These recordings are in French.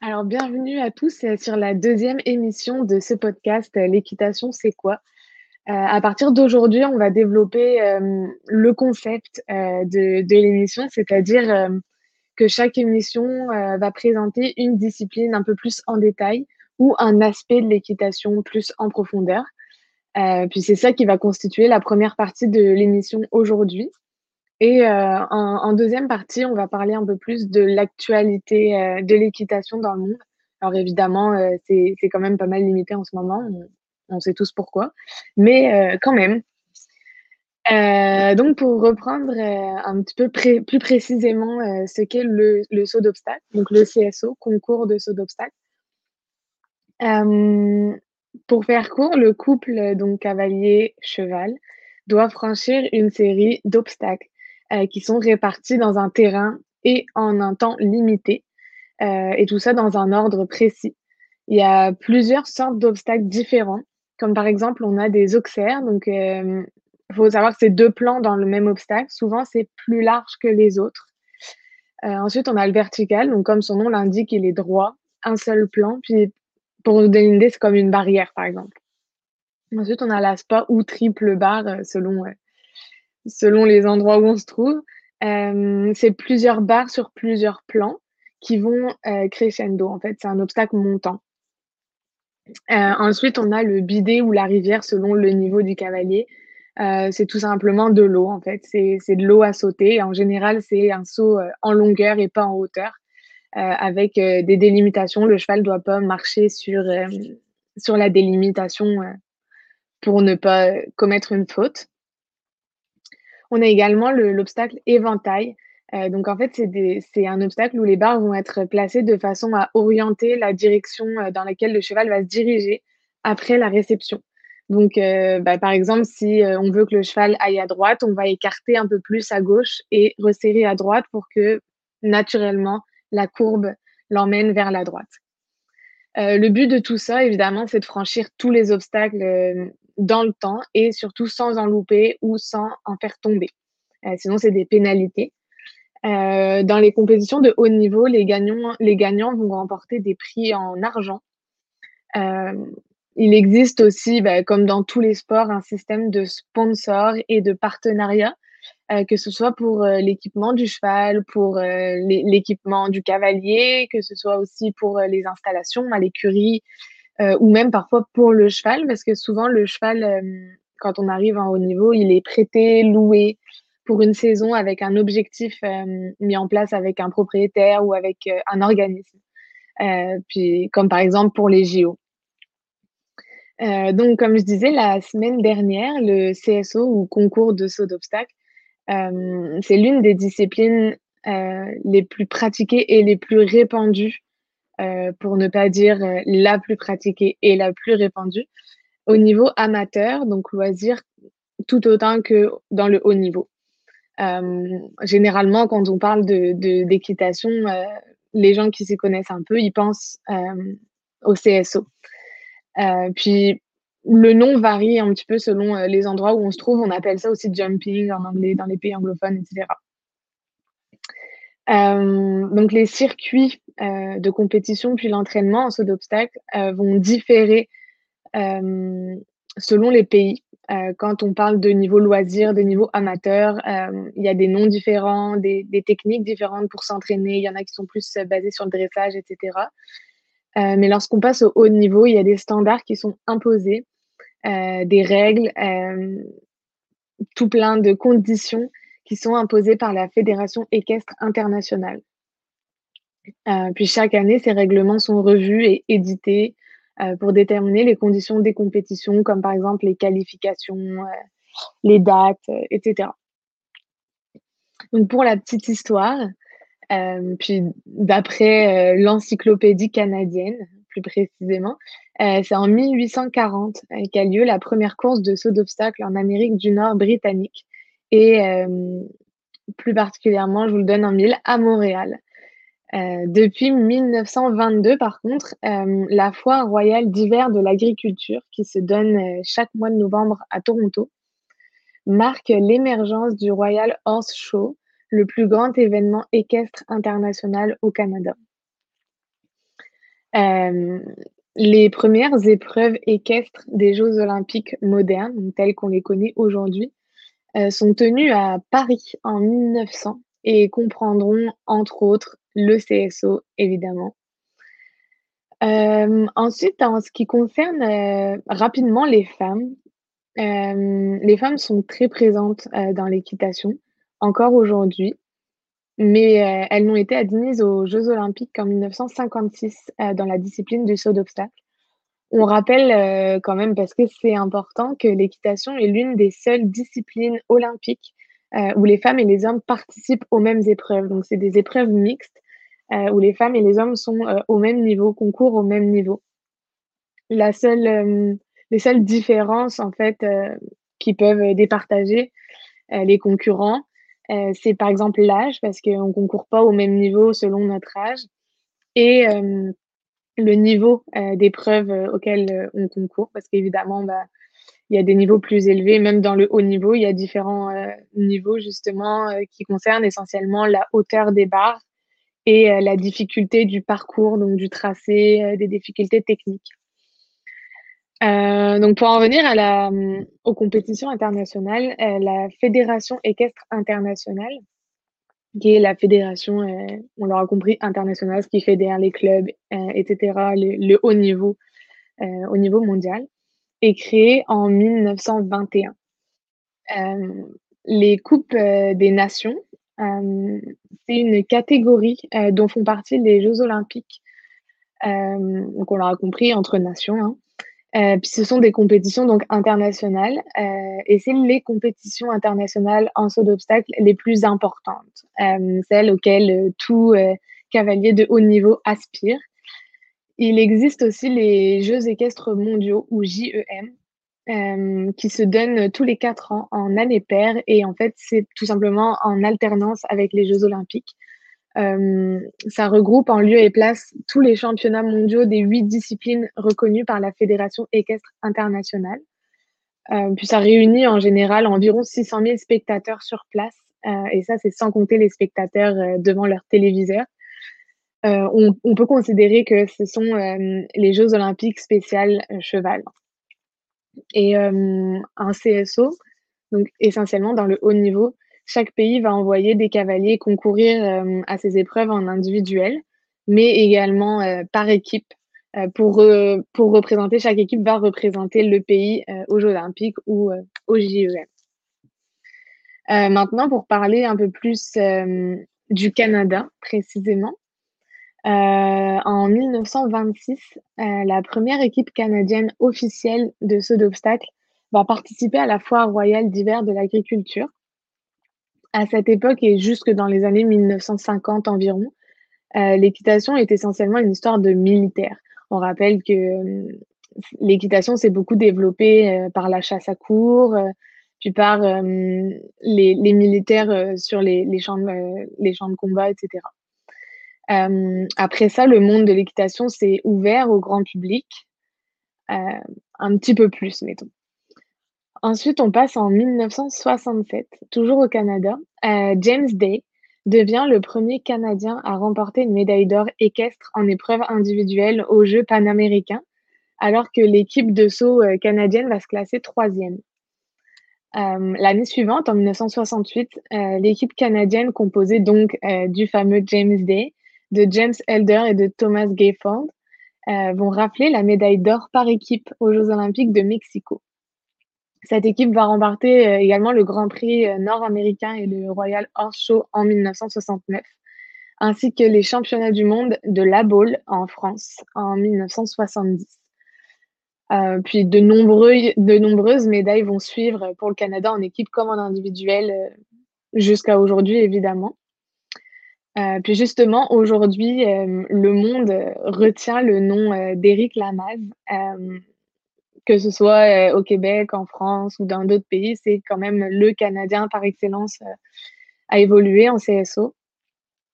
Alors, bienvenue à tous euh, sur la deuxième émission de ce podcast, euh, L'équitation, c'est quoi? Euh, À partir d'aujourd'hui, on va développer le concept de, l'émission, c'est-à-dire que chaque émission va présenter une discipline un peu plus en détail ou un aspect de l'équitation plus en profondeur. Puis c'est ça qui va constituer la première partie de l'émission aujourd'hui. Et euh, en, deuxième partie, on va parler un peu plus de l'actualité euh, de l'équitation dans le monde. Alors évidemment, euh, c'est quand même pas mal limité en ce moment, on sait tous pourquoi, mais heu, quand même. Donc pour reprendre, un petit peu plus précisément, ce qu'est le le saut d'obstacle, donc le CSO, concours de saut d'obstacle. Pour faire court, le couple, donc cavalier-cheval doit franchir une série d'obstacles, heu, qui sont répartis dans un terrain et en un temps limité, heu et tout ça dans un ordre précis. Il y a plusieurs sortes d'obstacles différents, comme par exemple, on a des auxerres, donc hem, faut savoir que c'est 2 plans dans le même obstacle. Souvent, c'est plus large que les autres. Heu, ensuite, on a le vertical, donc comme son nom l'indique, il est droit, un seul plan, puis pour vous donner une idée, c'est comme une barrière, par exemple. Ensuite, on a l'aspa ou triple barre, selon, selon les endroits où on se trouve. Hem, c'est plusieurs barres sur plusieurs plans qui vont, heu, crescendo. En fait, c'est un obstacle montant. Heu, ensuite, on a le bidet ou la rivière selon le niveau du cavalier. C'est tout simplement de l'eau, en fait. C'est de l'eau à sauter. En général, c'est un saut, en longueur et pas en hauteur, avec, des délimitations. Le cheval doit pas marcher sur, sur la délimitation, pour ne pas, commettre une faute. On a également le l'obstacle éventail. Heu, donc en fait, c'est un obstacle où les barres vont être placées de façon à orienter la direction, heu, dans laquelle le cheval va se diriger après la réception. Donc heu, bah, par exemple, si, on veut que le cheval aille à droite, on va écarter un peu plus à gauche et resserrer à droite pour que, naturellement, la courbe l'emmène vers la droite. Le but de tout ça, évidemment, c'est de franchir tous les obstacles, dans le temps et surtout sans en louper ou sans en faire tomber. Heu, sinon, c'est des pénalités. Heu, dans les compétitions de haut niveau, les gagnants vont remporter des prix en argent. Hem, il existe aussi, bah, comme dans tous les sports, un système de sponsors et de partenariats, que ce soit pour, l'équipement du cheval, pour, l'équipement du cavalier, que ce soit aussi pour, les installations à l'écurie, ou même parfois pour le cheval. Parce que souvent le cheval, hem, quand on arrive en haut niveau, il est prêté, loué pour une saison avec un objectif, hem, mis en place avec un propriétaire ou avec, un organisme. Puis comme par exemple pour les JO. Donc comme je disais, la semaine dernière, le CSO ou concours de saut d'obstacle, c'est l'une des disciplines, les plus pratiquées et les plus répandues, heu, pour ne pas dire, heu, la plus pratiquée et la plus répandue au niveau amateur, donc loisir, tout autant que dans le haut niveau. Hem, généralement, quand on parle de de d'équitation, heu, les gens qui s'y connaissent un peu, ils pensent, au CSO. Puis le nom varie un petit peu selon, les endroits où on se trouve. On appelle ça aussi jumping en anglais dans les pays anglophones et Hem, donc les circuits, heu, de compétition puis l'entraînement en saut d'obstacle, heu, vont différer, selon les pays. Quand on parle de niveau loisir, de niveau amateur, il y a des noms différents, des des techniques différentes pour s'entraîner. Il y en a qui sont plus, heu, basées sur le dressage et cetera. Heu, mais lorsqu'on passe au haut niveau, il y a des standards qui sont imposés, des règles, tout plein de conditions qui sont imposées par la Fédération équestre internationale. Heu, puis chaque année, ces règlements sont revus et édités, heu, pour déterminer les conditions des compétitions, comme par exemple les qualifications, heu, les dates, heu, et cetera. Donc pour la petite histoire, puis d'après, l'encyclopédie canadienne, plus précisément, c'est en 1840, heu, qu'a lieu la première course de saut d'obstacle en Amérique du Nord britannique et hem, plus particulièrement, je vous le donne en mille, à Montréal. Heu, depuis 1922 par contre, hem, la foire royale d'hiver de l'agriculture qui se donne, heu, chaque mois de novembre à Toronto, marque l'émergence du Royal Horse Show, le plus grand événement équestre international au Canada. les premières épreuves équestres des Jeux olympiques modernes, telles qu'on les connaît aujourd'hui, sont tenues à Paris en 1900 et comprendront entre autres le CSO évidemment. ensuite, en ce qui concerne rapidement les femmes, les femmes sont très présentes dans l'équitation, encore aujourd'hui. Mais euh, elles n'ont été admises aux Jeux olympiques qu'en 1956 euh, dans la discipline du saut d'obstacle. On rappelle euh, quand même, parce que c'est important, que l'équitation est l'une des seules disciplines olympiques où les femmes et les hommes participent aux mêmes épreuves. Donc c'est des épreuves mixtes où les femmes et les hommes sont au même niveau, concourent au même niveau. La seule, les seules différences en fait qui peuvent départager les concurrents, euh, c'est par exemple l'âge, parce qu'on ne concourt pas au même niveau selon notre âge, et euh, le niveau euh, d'épreuve auquel on concourt, parce qu'évidemment, bah, il y a des niveaux plus élevés, même dans le haut niveau, il y a différents niveaux justement qui concernent essentiellement la hauteur des barres et la difficulté du parcours, donc du tracé, des difficultés techniques. Euh, donc pour en venir aux compétitions internationales, euh, la Fédération équestre internationale, qui est la fédération, euh, on l'aura compris, internationale, ce qui fédère les clubs, etc., le, haut niveau, au niveau mondial, est créée en 1921. les Coupes des Nations, c'est une catégorie dont font partie les Jeux olympiques. donc on l'aura compris, entre nations. Hein. Euh, puis ce sont des compétitions donc internationales euh, et c'est les compétitions internationales en saut d'obstacle les plus importantes, euh, celles auxquelles tout cavalier de haut niveau aspire. Il existe aussi les Jeux équestres mondiaux ou JEM qui se donnent tous les quatre ans en année paire et en fait c'est tout simplement en alternance avec les Jeux olympiques. Euh, ça regroupe en lieu et place tous les championnats mondiaux des huit disciplines reconnues par la Fédération équestre internationale. Euh, puis ça réunit en général environ 600 000 spectateurs sur place. Euh, et ça, c'est sans compter les spectateurs devant leur téléviseur. On, on, peut considérer que ce sont les Jeux olympiques spéciales cheval. Et un CSO, donc essentiellement dans le haut niveau, chaque pays va envoyer des cavaliers concourir euh, à ces épreuves en individuel, mais également euh, par équipe. Euh, pour, pour représenter, chaque équipe va représenter le pays aux Jeux olympiques ou au JEM. maintenant, pour parler un peu plus du Canada précisément, en 1926, la première équipe canadienne officielle de saut d'obstacles va participer à la foire royale d'hiver de l'agriculture à cette époque et jusque dans les années 1950 environ, euh, l'équitation est essentiellement une histoire de militaires. On rappelle que euh, l'équitation s'est beaucoup développée euh, par la chasse à cours, puis par les, militaires sur les, champs de, les champs de combat, etc. après ça, le monde de l'équitation s'est ouvert au grand public, un petit peu plus, mettons. Ensuite, on passe en 1967, toujours au Canada. Euh, James Day devient le premier Canadien à remporter une médaille d'or équestre en épreuve individuelle aux Jeux panaméricains, alors que l'équipe de saut euh, canadienne va se classer troisième. Euh, l'année suivante, en 1968, l'équipe canadienne composée donc du fameux James Day, de James Elder et de Thomas Gayford vont rafler la médaille d'or par équipe aux Jeux olympiques de Mexico. Cette équipe va remporter euh, également le Grand Prix euh, nord-américain et le Royal Horse Show en 1969, ainsi que les championnats du monde de la Baule en France en 1970. Euh, puis de, nombreuses médailles vont suivre pour le Canada en équipe comme en individuel jusqu'à aujourd'hui, évidemment. puis justement, aujourd'hui, le monde retient le nom d'Éric Lamaze, que ce soit euh, au Québec, en France ou dans d'autres pays, c'est quand même le Canadien par excellence euh, à évoluer en CSO.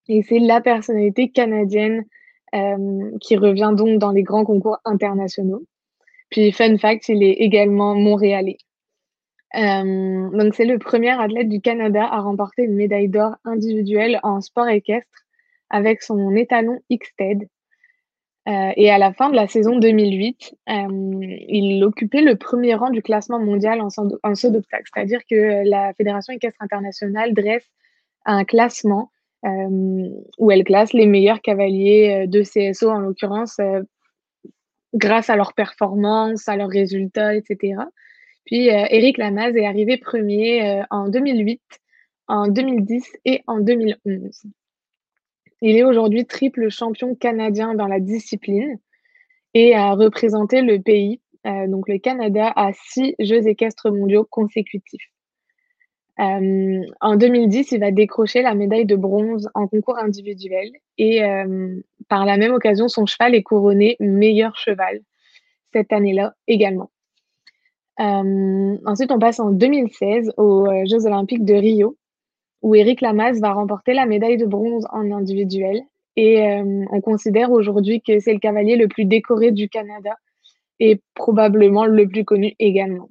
Et c'est la personnalité canadienne euh, qui revient donc dans les grands concours internationaux. Puis, fun fact, il est également montréalais. donc, c'est le premier athlète du Canada à remporter une médaille d'or individuelle en sport équestre avec son étalon Xted. Et à la fin de la saison 2008, il occupait le premier rang du classement mondial en saut d'obstacles. C'est-à-dire que la Fédération équestre internationale dresse un classement, où elle classe les meilleurs cavaliers, de CSO, en l'occurrence, grâce à leurs performances, à leurs résultats etc. Puis, Éric Lamaze est arrivé premier en 2008, en 2010 et en 2011. Il est aujourd'hui triple champion canadien dans la discipline et a représenté le pays, donc le Canada, à six Jeux équestres mondiaux consécutifs. en 2010, il va décrocher la médaille de bronze en concours individuel et par la même occasion, son cheval est couronné meilleur cheval cette année-là également. ensuite, on passe en 2016 aux Jeux olympiques de Rio, où Éric Lamaze va remporter la médaille de bronze en individuel. Et on considère aujourd'hui que c'est le cavalier le plus décoré du Canada et probablement le plus connu également.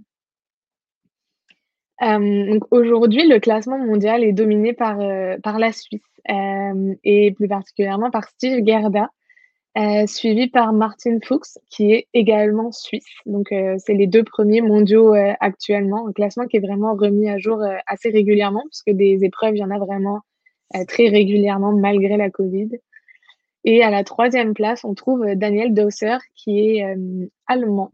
aujourd'hui, le classement mondial est dominé par, par la Suisse et plus particulièrement par Steve Gerda, euh, suivi par Martin Fuchs, qui est également suisse. Donc, euh, c'est les deux premiers mondiaux euh, actuellement. Un classement qui est vraiment remis à jour assez régulièrement, puisque des épreuves, il y en a vraiment très régulièrement malgré la Covid. Et à la troisième place, on trouve Daniel Dosser, qui est allemand.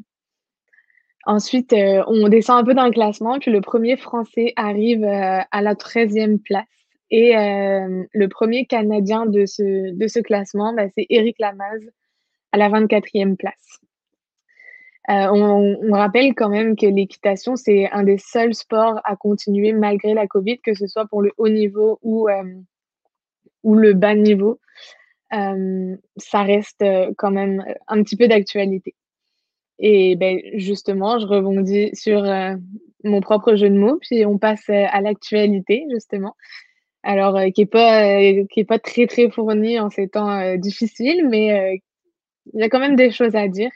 Ensuite, on descend un peu dans le classement, puis le premier français arrive à la treizième place. Et euh, le premier Canadien de ce, de ce classement, bah, c'est Éric Lamaze à la 24e place. Euh, on, rappelle quand même que l'équitation, c'est un des seuls sports à continuer malgré la Covid, que ce soit pour le haut niveau ou, euh, ou le bas niveau. Ça reste quand même un petit peu d'actualité. Et ben, justement, je rebondis sur mon propre jeu de mots, puis on passe à l'actualité, justement alors euh, qui est pas euh, qui est pas très très fourni en ces temps euh, difficiles, mais il y a quand même des choses à dire.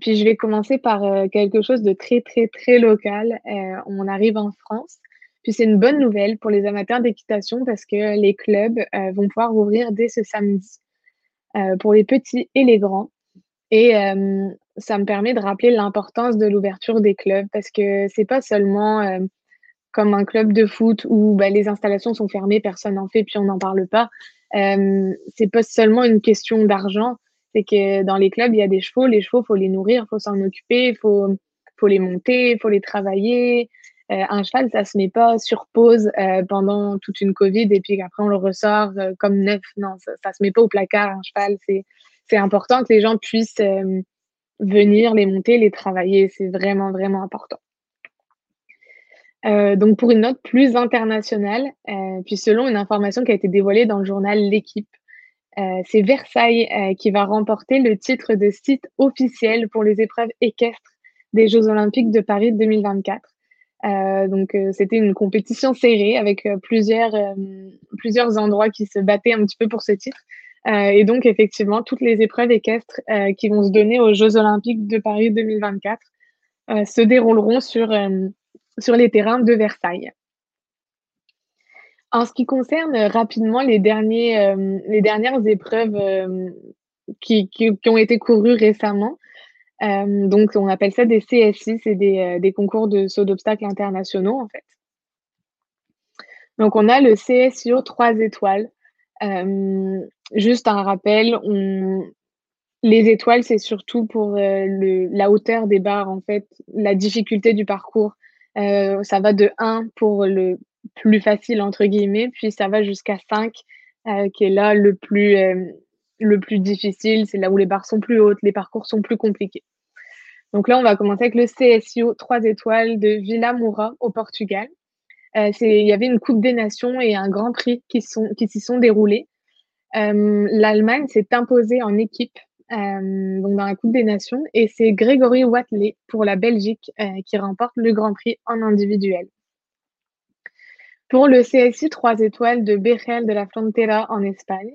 puis je vais commencer par quelque chose de très très très local. on arrive en France. Puis c'est une bonne nouvelle pour les amateurs d'équitation parce que les clubs vont pouvoir ouvrir dès ce samedi pour les petits et les grands. Et ça me permet de rappeler l'importance de l'ouverture des clubs parce que c'est pas seulement comme un club de foot où bah, les installations sont fermées, personne n'en fait, puis on n'en parle pas. Euh, c'est pas seulement une question d'argent, c'est que dans les clubs, il y a des chevaux, les chevaux, faut les nourrir, faut s'en occuper, faut, faut les monter, faut les travailler. Euh, un cheval, ça se met pas sur pause euh, pendant toute une Covid et puis après on le ressort euh, comme neuf. Non, ça, ça se met pas au placard, un cheval. C'est important que les gens puissent venir les monter, les travailler. C'est vraiment, vraiment important. Euh, donc pour une note plus internationale, euh, puis selon une information qui a été dévoilée dans le journal L'équipe, euh, c'est Versailles qui va remporter le titre de site officiel pour les épreuves équestres des Jeux olympiques de Paris 2024. donc c'était une compétition serrée avec plusieurs, plusieurs endroits qui se battaient un petit peu pour ce titre. et donc effectivement, toutes les épreuves équestres qui vont se donner aux Jeux olympiques de Paris 2024 se dérouleront sur sur les terrains de Versailles. En ce qui concerne rapidement les, derniers, euh, les dernières épreuves euh, qui, qui, ont été courues récemment, euh, donc on appelle ça des CSI, c'est des, des, concours de saut d'obstacles internationaux en fait. Donc on a le CSIO 3 étoiles. juste un rappel, les étoiles, c'est surtout pour la hauteur des barres, en fait, la difficulté du parcours. Euh, ça va de 1 pour le plus facile, entre guillemets, puis ça va jusqu'à 5, euh, qui est là le plus, euh, le plus difficile. C'est là où les barres sont plus hautes, les parcours sont plus compliqués. Donc là, on va commencer avec le CSIO 3 étoiles de Villa Moura au Portugal. Il y avait une Coupe des Nations et un Grand Prix qui, sont, qui s'y sont déroulés. L'Allemagne s'est imposée en équipe euh, donc dans la Coupe des Nations. Et c'est Grégory Watley pour la Belgique euh, qui remporte le Grand Prix en individuel. Pour le CSI 3 étoiles de Bechel de la Frontera en Espagne,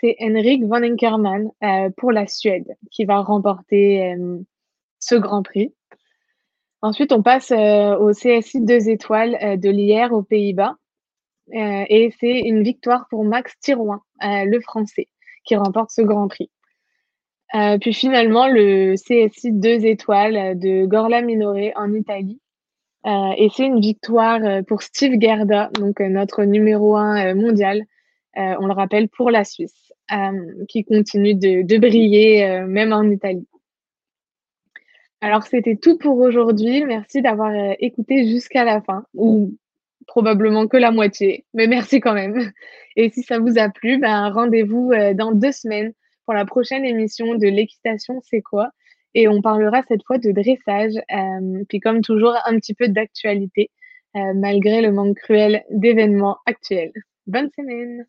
c'est Henrik von Enkermann euh, pour la Suède qui va remporter ce Grand Prix. Ensuite, on passe au CSI 2 étoiles de l'IR aux Pays-Bas. et c'est une victoire pour Max Tirouin, le Français, qui remporte ce Grand Prix. Heu, puis finalement le CSI 2 étoiles de Gorla Minore en Italie, heu et c'est une victoire, heu, pour Steve Gerda, donc notre numéro 1, heu, mondial, heu, on le rappelle pour la Suisse, qui continue de de briller, même en Italie. Alors c'était tout pour aujourd'hui. Merci d'avoir, écouté jusqu'à la fin ou probablement que la moitié, mais merci quand même et si ça vous a plu, ben, rendez-vous, dans 2 semaines pour la prochaine émission de «L'équitation, c'est quoi?» et on parlera cette fois de dressage, hem, puis comme toujours un petit peu d'actualité, heu, malgré le manque cruel d'événements actuels. Bonne semaine.